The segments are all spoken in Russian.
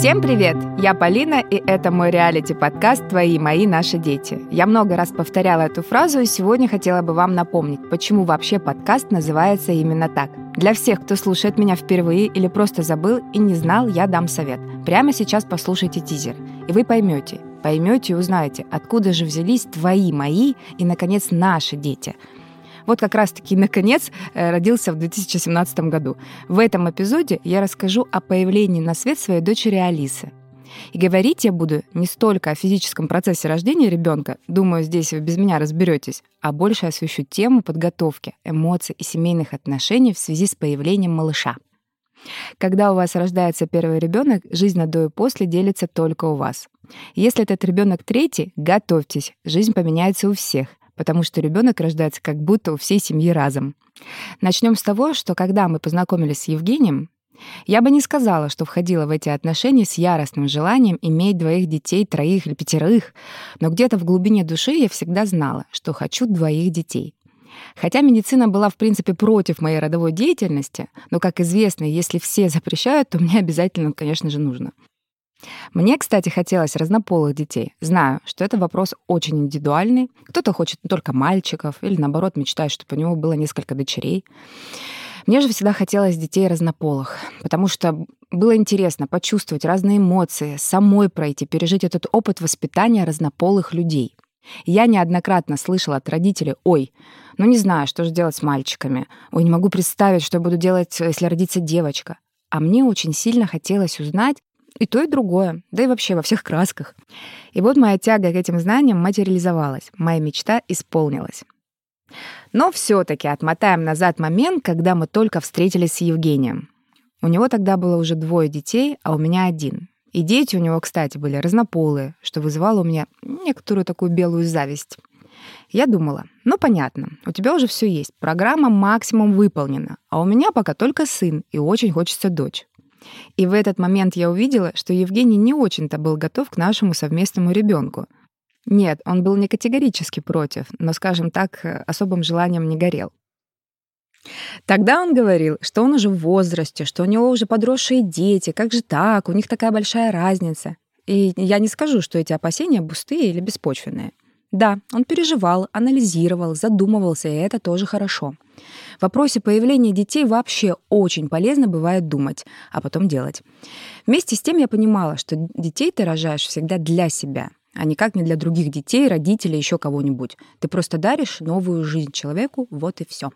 Всем привет! Я Полина, и это мой реалити-подкаст «Твои, мои, наши дети». Я много раз повторяла эту фразу, и сегодня хотела бы вам напомнить, почему вообще подкаст называется именно так. Для всех, кто слушает меня впервые или просто забыл и не знал, я дам совет. Прямо сейчас послушайте тизер, и вы поймете, поймете и узнаете, откуда же взялись твои, мои и, наконец, наши дети – вот как раз-таки, наконец, э, родился в 2017 году. В этом эпизоде я расскажу о появлении на свет своей дочери Алисы. И говорить я буду не столько о физическом процессе рождения ребенка, думаю, здесь вы без меня разберетесь, а больше освещу тему подготовки, эмоций и семейных отношений в связи с появлением малыша. Когда у вас рождается первый ребенок, жизнь до и после делится только у вас. Если этот ребенок третий, готовьтесь, жизнь поменяется у всех потому что ребенок рождается как будто у всей семьи разом. Начнем с того, что когда мы познакомились с Евгением, я бы не сказала, что входила в эти отношения с яростным желанием иметь двоих детей, троих или пятерых, но где-то в глубине души я всегда знала, что хочу двоих детей. Хотя медицина была, в принципе, против моей родовой деятельности, но, как известно, если все запрещают, то мне обязательно, конечно же, нужно. Мне, кстати, хотелось разнополых детей. Знаю, что это вопрос очень индивидуальный. Кто-то хочет только мальчиков или, наоборот, мечтает, чтобы у него было несколько дочерей. Мне же всегда хотелось детей разнополых, потому что было интересно почувствовать разные эмоции, самой пройти, пережить этот опыт воспитания разнополых людей. Я неоднократно слышала от родителей, ой, ну не знаю, что же делать с мальчиками, ой, не могу представить, что я буду делать, если родится девочка. А мне очень сильно хотелось узнать, и то, и другое, да и вообще во всех красках. И вот моя тяга к этим знаниям материализовалась, моя мечта исполнилась. Но все-таки отмотаем назад момент, когда мы только встретились с Евгением. У него тогда было уже двое детей, а у меня один. И дети у него, кстати, были разнополые, что вызывало у меня некоторую такую белую зависть. Я думала, ну понятно, у тебя уже все есть, программа максимум выполнена, а у меня пока только сын, и очень хочется дочь. И в этот момент я увидела, что Евгений не очень-то был готов к нашему совместному ребенку. Нет, он был не категорически против, но, скажем так, особым желанием не горел. Тогда он говорил, что он уже в возрасте, что у него уже подросшие дети, как же так, у них такая большая разница. И я не скажу, что эти опасения пустые или беспочвенные. Да, он переживал, анализировал, задумывался, и это тоже хорошо. В вопросе появления детей вообще очень полезно бывает думать, а потом делать. Вместе с тем я понимала, что детей ты рожаешь всегда для себя, а никак не для других детей, родителей, еще кого-нибудь. Ты просто даришь новую жизнь человеку, вот и все.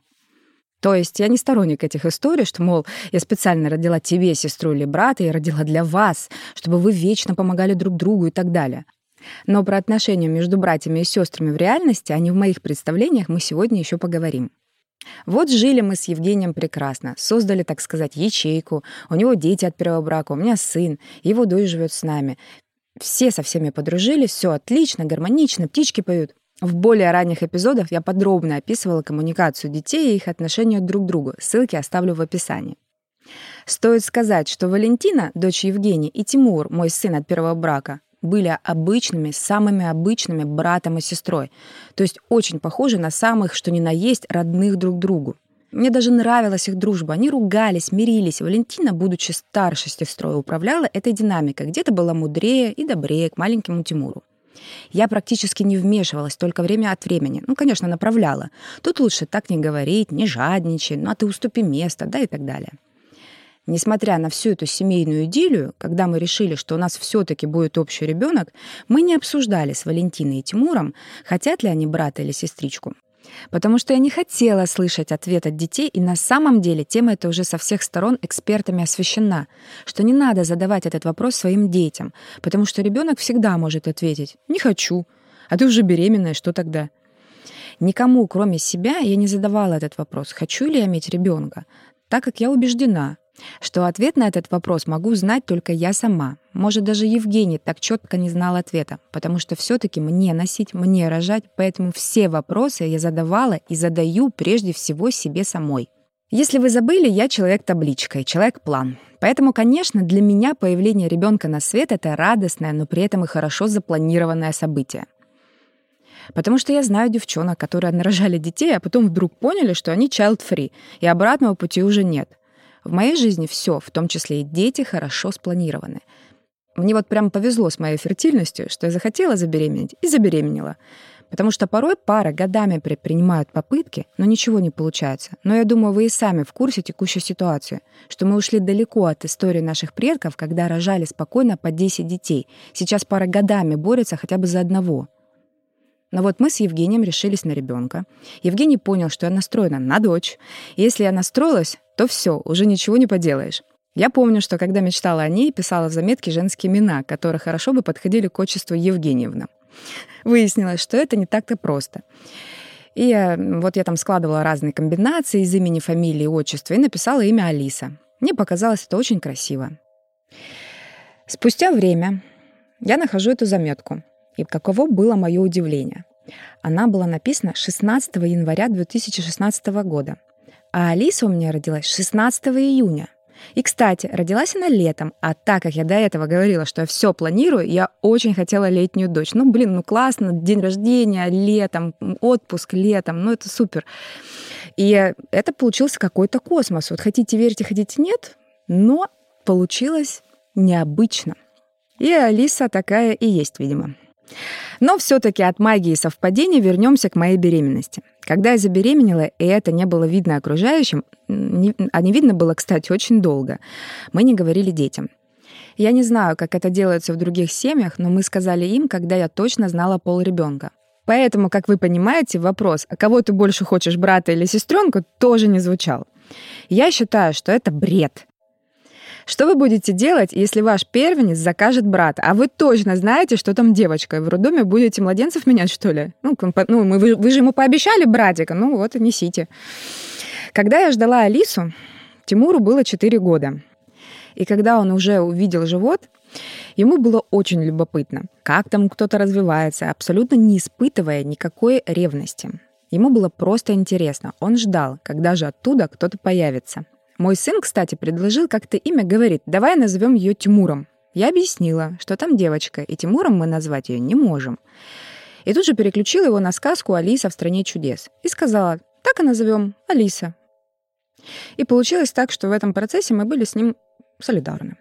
То есть я не сторонник этих историй, что, мол, я специально родила тебе сестру или брата и родила для вас, чтобы вы вечно помогали друг другу и так далее. Но про отношения между братьями и сестрами в реальности, а не в моих представлениях, мы сегодня еще поговорим. Вот жили мы с Евгением прекрасно, создали, так сказать, ячейку. У него дети от первого брака, у меня сын, его дочь живет с нами. Все со всеми подружились, все отлично, гармонично, птички поют. В более ранних эпизодах я подробно описывала коммуникацию детей и их отношения друг к другу. Ссылки оставлю в описании. Стоит сказать, что Валентина, дочь Евгения, и Тимур, мой сын от первого брака, были обычными, самыми обычными братом и сестрой. То есть очень похожи на самых, что ни на есть, родных друг другу. Мне даже нравилась их дружба. Они ругались, мирились. Валентина, будучи старшей сестрой, управляла этой динамикой. Где-то была мудрее и добрее к маленькому Тимуру. Я практически не вмешивалась, только время от времени. Ну, конечно, направляла. Тут лучше так не говорить, не жадничай, ну а ты уступи место, да и так далее. Несмотря на всю эту семейную идиллию, когда мы решили, что у нас все-таки будет общий ребенок, мы не обсуждали с Валентиной и Тимуром, хотят ли они брата или сестричку. Потому что я не хотела слышать ответ от детей, и на самом деле тема эта уже со всех сторон экспертами освещена, что не надо задавать этот вопрос своим детям, потому что ребенок всегда может ответить «не хочу», а ты уже беременная, что тогда? Никому, кроме себя, я не задавала этот вопрос, хочу ли я иметь ребенка, так как я убеждена, что ответ на этот вопрос могу знать только я сама. Может, даже Евгений так четко не знал ответа, потому что все-таки мне носить, мне рожать, поэтому все вопросы я задавала и задаю прежде всего себе самой. Если вы забыли, я человек-табличка и человек-план. Поэтому, конечно, для меня появление ребенка на свет — это радостное, но при этом и хорошо запланированное событие. Потому что я знаю девчонок, которые нарожали детей, а потом вдруг поняли, что они child-free, и обратного пути уже нет — в моей жизни все, в том числе и дети, хорошо спланированы. Мне вот прям повезло с моей фертильностью, что я захотела забеременеть и забеременела. Потому что порой пары годами предпринимают попытки, но ничего не получается. Но я думаю, вы и сами в курсе текущей ситуации, что мы ушли далеко от истории наших предков, когда рожали спокойно по 10 детей. Сейчас пара годами борется хотя бы за одного. Но вот мы с Евгением решились на ребенка. Евгений понял, что я настроена на дочь. Если я настроилась, то все, уже ничего не поделаешь. Я помню, что когда мечтала о ней, писала в заметке женские имена, которые хорошо бы подходили к отчеству Евгеньевна. Выяснилось, что это не так-то просто. И вот я там складывала разные комбинации из имени, фамилии, отчества и написала имя Алиса. Мне показалось это очень красиво. Спустя время я нахожу эту заметку. И каково было мое удивление. Она была написана 16 января 2016 года. А Алиса у меня родилась 16 июня. И, кстати, родилась она летом, а так как я до этого говорила, что я все планирую, я очень хотела летнюю дочь. Ну, блин, ну классно, день рождения летом, отпуск летом, ну это супер. И это получился какой-то космос. Вот хотите верьте, хотите нет, но получилось необычно. И Алиса такая и есть, видимо. Но все-таки от магии совпадений вернемся к моей беременности. Когда я забеременела, и это не было видно окружающим, не, а не видно было, кстати, очень долго, мы не говорили детям. Я не знаю, как это делается в других семьях, но мы сказали им, когда я точно знала пол ребенка. Поэтому, как вы понимаете, вопрос, а кого ты больше хочешь, брата или сестренку, тоже не звучал. Я считаю, что это бред. Что вы будете делать, если ваш первенец закажет брата, а вы точно знаете, что там девочка, в роддоме будете младенцев менять, что ли? Ну, ну вы, вы же ему пообещали братика, ну вот несите. Когда я ждала Алису, Тимуру было 4 года. И когда он уже увидел живот, ему было очень любопытно, как там кто-то развивается, абсолютно не испытывая никакой ревности. Ему было просто интересно. Он ждал, когда же оттуда кто-то появится. Мой сын, кстати, предложил как-то имя, говорит, давай назовем ее Тимуром. Я объяснила, что там девочка, и Тимуром мы назвать ее не можем. И тут же переключила его на сказку «Алиса в стране чудес» и сказала, так и назовем Алиса. И получилось так, что в этом процессе мы были с ним солидарны.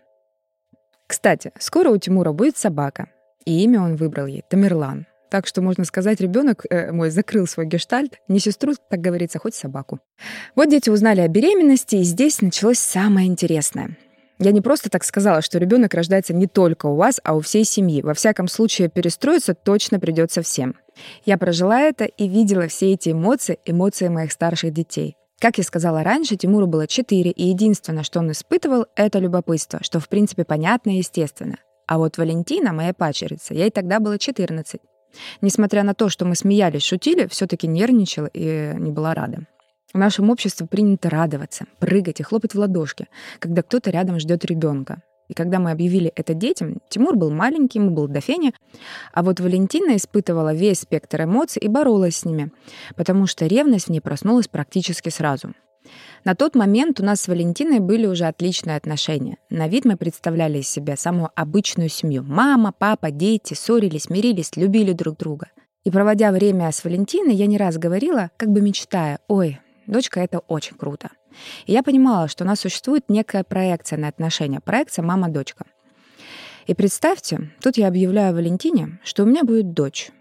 Кстати, скоро у Тимура будет собака, и имя он выбрал ей Тамерлан. Так что, можно сказать, ребенок э, мой закрыл свой гештальт, не сестру, так говорится, хоть собаку. Вот дети узнали о беременности, и здесь началось самое интересное. Я не просто так сказала, что ребенок рождается не только у вас, а у всей семьи. Во всяком случае, перестроиться точно придется всем. Я прожила это и видела все эти эмоции, эмоции моих старших детей. Как я сказала раньше, Тимуру было 4, и единственное, что он испытывал, это любопытство, что в принципе понятно и естественно. А вот Валентина, моя пачерица, ей тогда было 14. Несмотря на то, что мы смеялись, шутили, все-таки нервничала и не была рада. В нашем обществе принято радоваться, прыгать и хлопать в ладошки, когда кто-то рядом ждет ребенка. И когда мы объявили это детям, Тимур был маленький, ему был до фени, а вот Валентина испытывала весь спектр эмоций и боролась с ними, потому что ревность в ней проснулась практически сразу. На тот момент у нас с Валентиной были уже отличные отношения. На вид мы представляли из себя самую обычную семью. Мама, папа, дети ссорились, мирились, любили друг друга. И проводя время с Валентиной, я не раз говорила, как бы мечтая, ой, дочка, это очень круто. И я понимала, что у нас существует некая проекция на отношения, проекция мама-дочка. И представьте, тут я объявляю Валентине, что у меня будет дочь.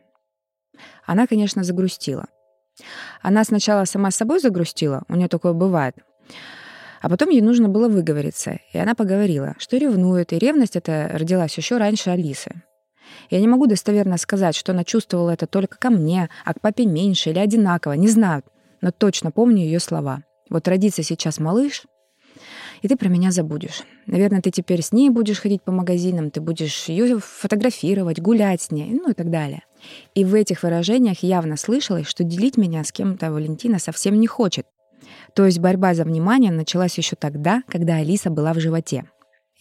Она, конечно, загрустила. Она сначала сама с собой загрустила, у нее такое бывает. А потом ей нужно было выговориться, и она поговорила, что ревнует, и ревность эта родилась еще раньше Алисы. Я не могу достоверно сказать, что она чувствовала это только ко мне, а к папе меньше или одинаково, не знаю, но точно помню ее слова. Вот родится сейчас малыш, и ты про меня забудешь. Наверное, ты теперь с ней будешь ходить по магазинам, ты будешь ее фотографировать, гулять с ней, ну и так далее. И в этих выражениях явно слышалось, что делить меня с кем-то Валентина совсем не хочет. То есть борьба за внимание началась еще тогда, когда Алиса была в животе.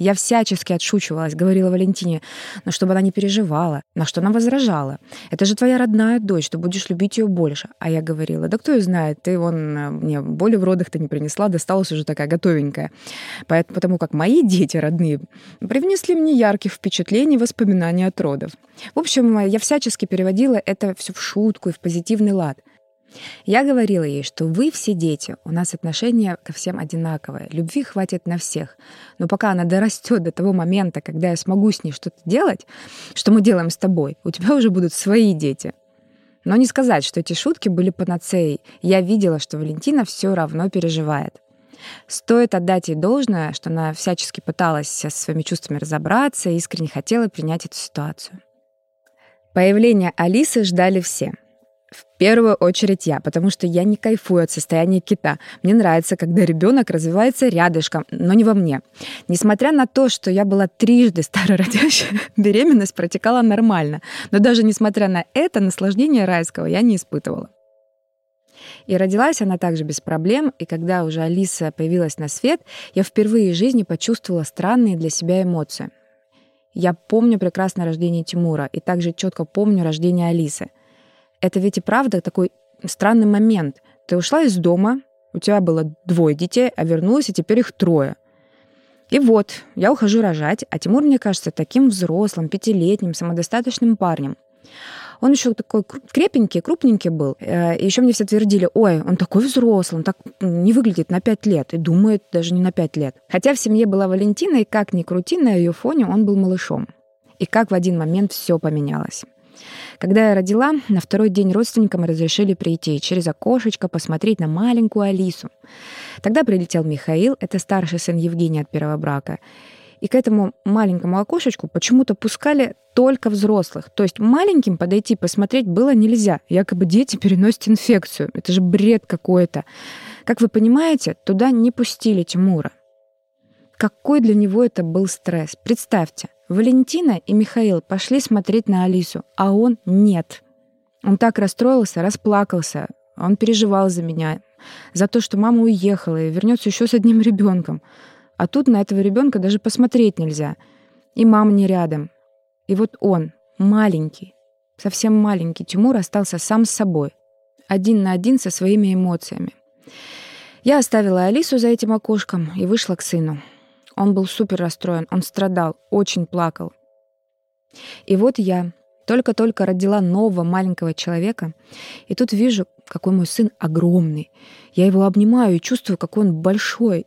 Я всячески отшучивалась, говорила Валентине, но чтобы она не переживала, на что она возражала. Это же твоя родная дочь, ты будешь любить ее больше. А я говорила, да кто ее знает, ты вон э, мне боли в родах-то не принесла, досталась уже такая готовенькая. Поэтому, потому как мои дети родные привнесли мне ярких впечатлений и воспоминаний от родов. В общем, я всячески переводила это все в шутку и в позитивный лад. Я говорила ей, что вы все дети, у нас отношение ко всем одинаковое, любви хватит на всех. Но пока она дорастет до того момента, когда я смогу с ней что-то делать, что мы делаем с тобой, у тебя уже будут свои дети. Но не сказать, что эти шутки были панацеей. Я видела, что Валентина все равно переживает. Стоит отдать ей должное, что она всячески пыталась со своими чувствами разобраться и искренне хотела принять эту ситуацию. Появление Алисы ждали все. В первую очередь я, потому что я не кайфую от состояния кита. Мне нравится, когда ребенок развивается рядышком, но не во мне. Несмотря на то, что я была трижды старородящая, беременность протекала нормально. Но даже несмотря на это, наслаждение райского я не испытывала. И родилась она также без проблем, и когда уже Алиса появилась на свет, я впервые в жизни почувствовала странные для себя эмоции. Я помню прекрасное рождение Тимура и также четко помню рождение Алисы — это ведь и правда такой странный момент. Ты ушла из дома, у тебя было двое детей, а вернулась, и теперь их трое. И вот, я ухожу рожать, а Тимур мне кажется таким взрослым, пятилетним, самодостаточным парнем. Он еще такой крепенький, крупненький был. Э, и еще мне все твердили, ой, он такой взрослый, он так не выглядит на пять лет. И думает даже не на пять лет. Хотя в семье была Валентина, и как ни крути, на ее фоне он был малышом. И как в один момент все поменялось. Когда я родила, на второй день родственникам разрешили прийти через окошечко посмотреть на маленькую Алису. Тогда прилетел Михаил, это старший сын Евгения от первого брака. И к этому маленькому окошечку почему-то пускали только взрослых. То есть маленьким подойти посмотреть было нельзя. Якобы дети переносят инфекцию. Это же бред какой-то. Как вы понимаете, туда не пустили Тимура. Какой для него это был стресс. Представьте, Валентина и Михаил пошли смотреть на Алису, а он нет. Он так расстроился, расплакался. Он переживал за меня, за то, что мама уехала и вернется еще с одним ребенком. А тут на этого ребенка даже посмотреть нельзя. И мама не рядом. И вот он, маленький, совсем маленький, Тимур остался сам с собой, один на один со своими эмоциями. Я оставила Алису за этим окошком и вышла к сыну. Он был супер расстроен, он страдал, очень плакал. И вот я только-только родила нового маленького человека, и тут вижу, какой мой сын огромный. Я его обнимаю и чувствую, какой он большой.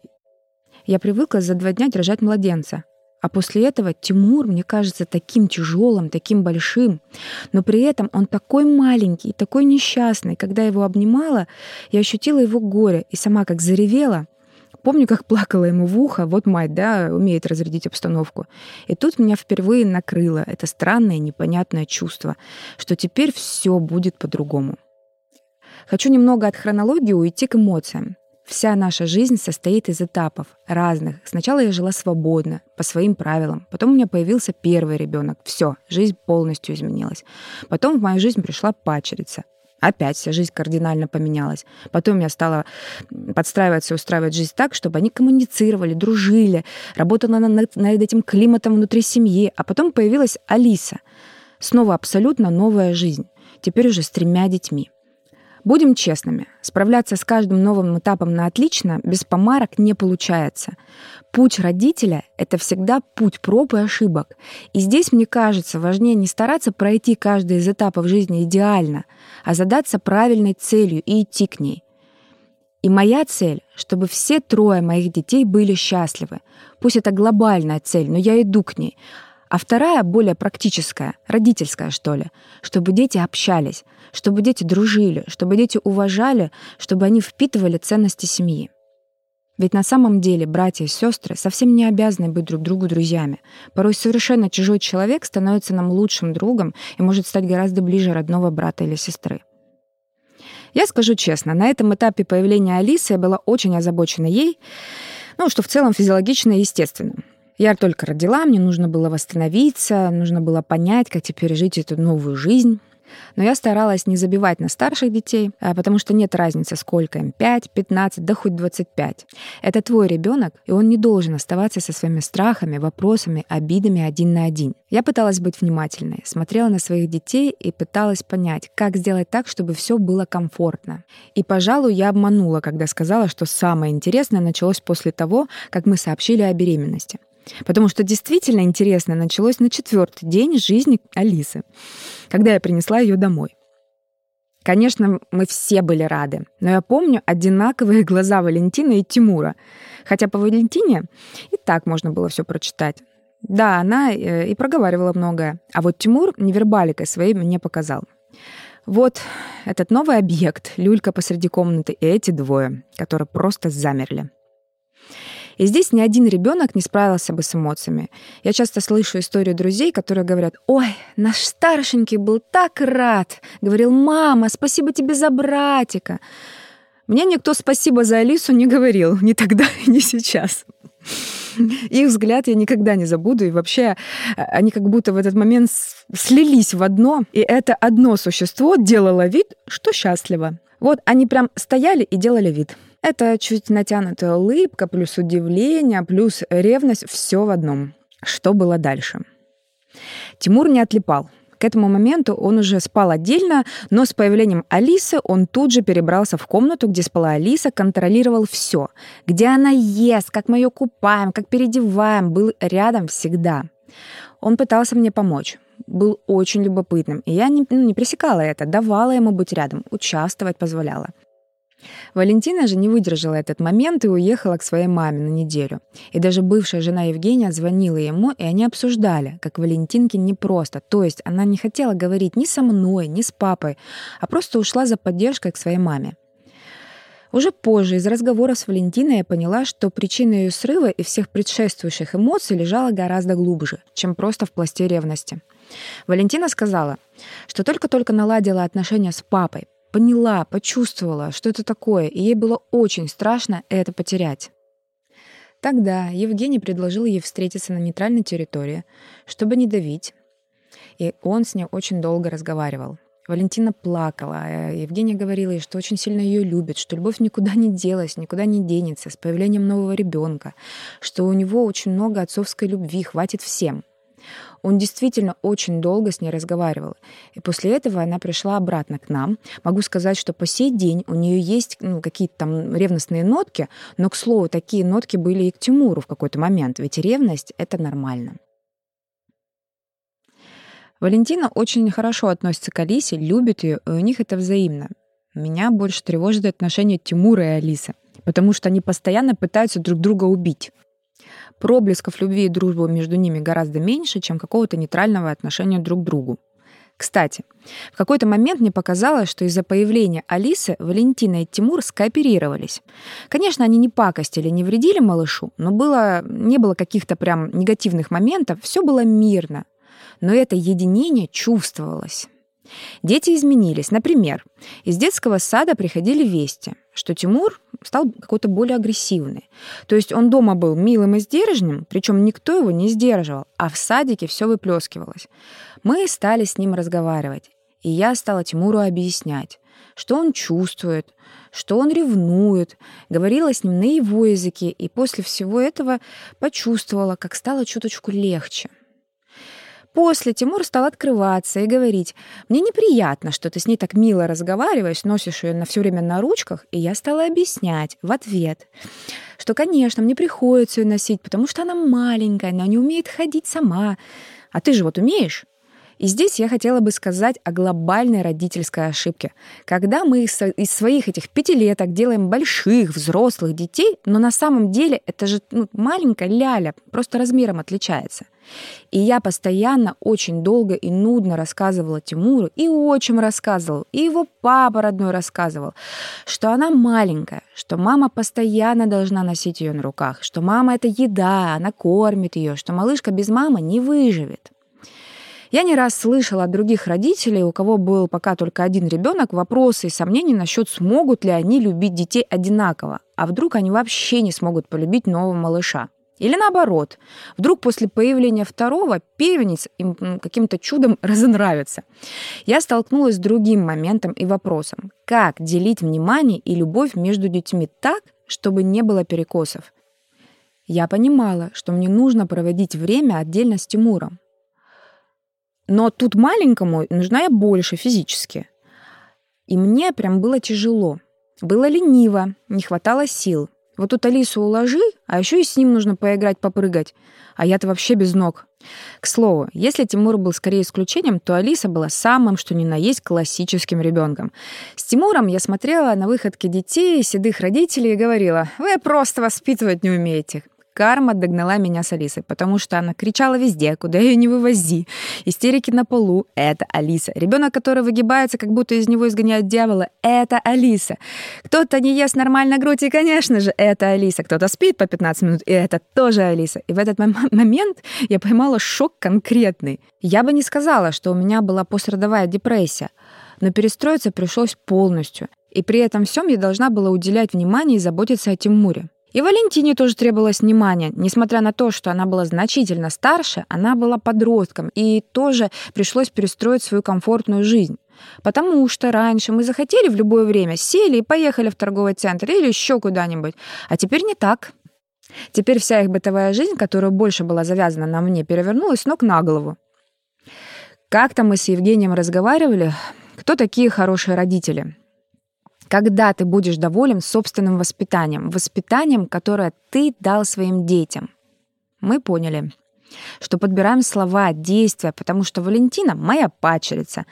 Я привыкла за два дня держать младенца. А после этого Тимур мне кажется таким тяжелым, таким большим. Но при этом он такой маленький, такой несчастный. Когда я его обнимала, я ощутила его горе и сама как заревела. Помню, как плакала ему в ухо. Вот мать, да, умеет разрядить обстановку. И тут меня впервые накрыло это странное, непонятное чувство, что теперь все будет по-другому. Хочу немного от хронологии уйти к эмоциям. Вся наша жизнь состоит из этапов разных. Сначала я жила свободно, по своим правилам. Потом у меня появился первый ребенок. Все, жизнь полностью изменилась. Потом в мою жизнь пришла пачерица. Опять вся жизнь кардинально поменялась. Потом я стала подстраиваться устраивать жизнь так, чтобы они коммуницировали, дружили, работала над, над этим климатом внутри семьи. А потом появилась Алиса. Снова абсолютно новая жизнь. Теперь уже с тремя детьми. Будем честными, справляться с каждым новым этапом на отлично без помарок не получается. Путь родителя — это всегда путь проб и ошибок. И здесь, мне кажется, важнее не стараться пройти каждый из этапов жизни идеально, а задаться правильной целью и идти к ней. И моя цель, чтобы все трое моих детей были счастливы. Пусть это глобальная цель, но я иду к ней. А вторая, более практическая, родительская, что ли, чтобы дети общались, чтобы дети дружили, чтобы дети уважали, чтобы они впитывали ценности семьи. Ведь на самом деле братья и сестры совсем не обязаны быть друг другу друзьями. Порой совершенно чужой человек становится нам лучшим другом и может стать гораздо ближе родного брата или сестры. Я скажу честно, на этом этапе появления Алисы я была очень озабочена ей, ну, что в целом физиологично и естественно. Я только родила, мне нужно было восстановиться, нужно было понять, как теперь жить эту новую жизнь. Но я старалась не забивать на старших детей, а, потому что нет разницы, сколько им, 5, 15, да хоть 25. Это твой ребенок, и он не должен оставаться со своими страхами, вопросами, обидами один на один. Я пыталась быть внимательной, смотрела на своих детей и пыталась понять, как сделать так, чтобы все было комфортно. И, пожалуй, я обманула, когда сказала, что самое интересное началось после того, как мы сообщили о беременности. Потому что действительно интересно началось на четвертый день жизни Алисы, когда я принесла ее домой. Конечно, мы все были рады, но я помню одинаковые глаза Валентины и Тимура. Хотя по Валентине и так можно было все прочитать. Да, она э, и проговаривала многое. А вот Тимур невербаликой своей мне показал. Вот этот новый объект, люлька посреди комнаты, и эти двое, которые просто замерли. И здесь ни один ребенок не справился бы с эмоциями. Я часто слышу историю друзей, которые говорят, «Ой, наш старшенький был так рад!» Говорил, «Мама, спасибо тебе за братика!» Мне никто спасибо за Алису не говорил, ни тогда ни сейчас. Их взгляд я никогда не забуду, и вообще а, они как будто в этот момент слились в одно, и это одно существо делало вид, что счастливо. Вот они прям стояли и делали вид. Это чуть натянутая улыбка, плюс удивление, плюс ревность, все в одном. Что было дальше? Тимур не отлипал. К этому моменту он уже спал отдельно, но с появлением Алисы он тут же перебрался в комнату, где спала Алиса, контролировал все. Где она ест, как мы ее купаем, как переодеваем, был рядом всегда. Он пытался мне помочь был очень любопытным, и я не, ну, не пресекала это, давала ему быть рядом, участвовать позволяла. Валентина же не выдержала этот момент и уехала к своей маме на неделю. И даже бывшая жена Евгения звонила ему, и они обсуждали, как Валентинке непросто. То есть она не хотела говорить ни со мной, ни с папой, а просто ушла за поддержкой к своей маме. Уже позже из разговора с Валентиной я поняла, что причина ее срыва и всех предшествующих эмоций лежала гораздо глубже, чем просто в пласте ревности. Валентина сказала, что только-только наладила отношения с папой, поняла, почувствовала, что это такое, и ей было очень страшно это потерять. Тогда Евгений предложил ей встретиться на нейтральной территории, чтобы не давить, и он с ней очень долго разговаривал. Валентина плакала, а Евгения говорила ей, что очень сильно ее любит, что любовь никуда не делась, никуда не денется с появлением нового ребенка, что у него очень много отцовской любви, хватит всем — он действительно очень долго с ней разговаривал. И после этого она пришла обратно к нам. Могу сказать, что по сей день у нее есть ну, какие-то там ревностные нотки, но, к слову, такие нотки были и к Тимуру в какой-то момент, ведь ревность — это нормально. Валентина очень хорошо относится к Алисе, любит ее, и у них это взаимно. Меня больше тревожит отношения Тимура и Алисы, потому что они постоянно пытаются друг друга убить. Проблесков любви и дружбы между ними гораздо меньше, чем какого-то нейтрального отношения друг к другу. Кстати, в какой-то момент мне показалось, что из-за появления Алисы Валентина и Тимур скооперировались. Конечно, они не пакостили, не вредили малышу, но было, не было каких-то прям негативных моментов, все было мирно. Но это единение чувствовалось. Дети изменились. Например, из детского сада приходили вести, что Тимур стал какой-то более агрессивный. То есть он дома был милым и сдержанным, причем никто его не сдерживал, а в садике все выплескивалось. Мы стали с ним разговаривать, и я стала Тимуру объяснять, что он чувствует, что он ревнует, говорила с ним на его языке, и после всего этого почувствовала, как стало чуточку легче. После Тимур стал открываться и говорить, «Мне неприятно, что ты с ней так мило разговариваешь, носишь ее на все время на ручках». И я стала объяснять в ответ, что, конечно, мне приходится ее носить, потому что она маленькая, она не умеет ходить сама. А ты же вот умеешь? И здесь я хотела бы сказать о глобальной родительской ошибке. Когда мы из своих этих пятилеток делаем больших, взрослых детей, но на самом деле это же ну, маленькая ляля, просто размером отличается. И я постоянно очень долго и нудно рассказывала Тимуру, и отчим рассказывал, и его папа родной рассказывал, что она маленькая, что мама постоянно должна носить ее на руках, что мама — это еда, она кормит ее, что малышка без мамы не выживет. Я не раз слышала от других родителей, у кого был пока только один ребенок, вопросы и сомнения насчет, смогут ли они любить детей одинаково, а вдруг они вообще не смогут полюбить нового малыша. Или наоборот, вдруг после появления второго первенец им каким-то чудом разонравится. Я столкнулась с другим моментом и вопросом. Как делить внимание и любовь между детьми так, чтобы не было перекосов? Я понимала, что мне нужно проводить время отдельно с Тимуром. Но тут маленькому нужна я больше физически. И мне прям было тяжело. Было лениво, не хватало сил. Вот тут Алису уложи, а еще и с ним нужно поиграть, попрыгать. А я-то вообще без ног. К слову, если Тимур был скорее исключением, то Алиса была самым, что ни на есть, классическим ребенком. С Тимуром я смотрела на выходки детей, седых родителей и говорила, вы просто воспитывать не умеете. Карма догнала меня с Алисой, потому что она кричала везде, куда ее не вывози. Истерики на полу — это Алиса. Ребенок, который выгибается, как будто из него изгоняют дьявола — это Алиса. Кто-то не ест нормально грудь, и, конечно же, это Алиса. Кто-то спит по 15 минут, и это тоже Алиса. И в этот момент я поймала шок конкретный. Я бы не сказала, что у меня была пострадовая депрессия, но перестроиться пришлось полностью. И при этом всем я должна была уделять внимание и заботиться о Тимуре. И Валентине тоже требовалось внимание. Несмотря на то, что она была значительно старше, она была подростком, и тоже пришлось перестроить свою комфортную жизнь. Потому что раньше мы захотели в любое время, сели и поехали в торговый центр или еще куда-нибудь. А теперь не так. Теперь вся их бытовая жизнь, которая больше была завязана на мне, перевернулась ног на голову. Как-то мы с Евгением разговаривали, кто такие хорошие родители когда ты будешь доволен собственным воспитанием, воспитанием, которое ты дал своим детям. Мы поняли, что подбираем слова, действия, потому что Валентина — моя пачерица.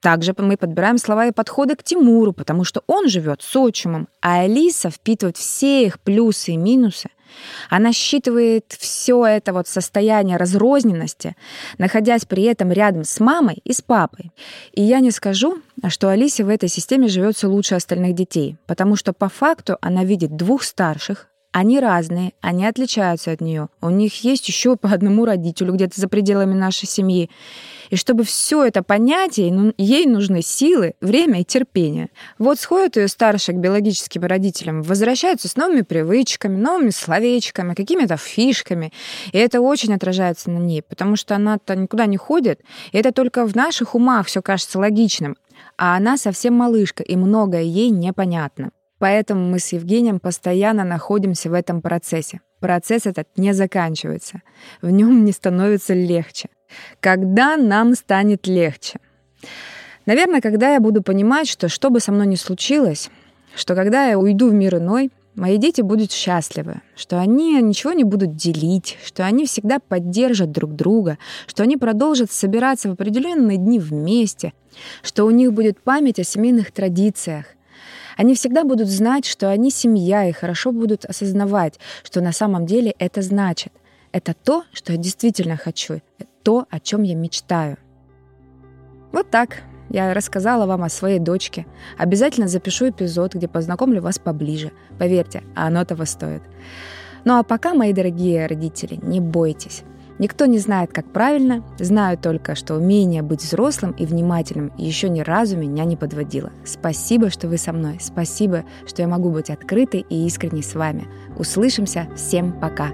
Также мы подбираем слова и подходы к Тимуру, потому что он живет с отчимом, а Алиса впитывает все их плюсы и минусы — она считывает все это вот состояние разрозненности, находясь при этом рядом с мамой и с папой. И я не скажу, что Алисе в этой системе живется лучше остальных детей, потому что по факту она видит двух старших, они разные, они отличаются от нее. У них есть еще по одному родителю где-то за пределами нашей семьи. И чтобы все это понять, ей нужны силы, время и терпение. Вот сходят ее старшие к биологическим родителям, возвращаются с новыми привычками, новыми словечками, какими-то фишками. И это очень отражается на ней, потому что она-то никуда не ходит. И это только в наших умах все кажется логичным. А она совсем малышка, и многое ей непонятно. Поэтому мы с Евгением постоянно находимся в этом процессе. Процесс этот не заканчивается. В нем не становится легче. Когда нам станет легче? Наверное, когда я буду понимать, что что бы со мной ни случилось, что когда я уйду в мир иной, мои дети будут счастливы, что они ничего не будут делить, что они всегда поддержат друг друга, что они продолжат собираться в определенные дни вместе, что у них будет память о семейных традициях, они всегда будут знать, что они семья, и хорошо будут осознавать, что на самом деле это значит. Это то, что я действительно хочу, то, о чем я мечтаю. Вот так я рассказала вам о своей дочке. Обязательно запишу эпизод, где познакомлю вас поближе. Поверьте, оно того стоит. Ну а пока, мои дорогие родители, не бойтесь. Никто не знает, как правильно, знаю только, что умение быть взрослым и внимательным еще ни разу меня не подводило. Спасибо, что вы со мной, спасибо, что я могу быть открытой и искренней с вами. Услышимся, всем пока!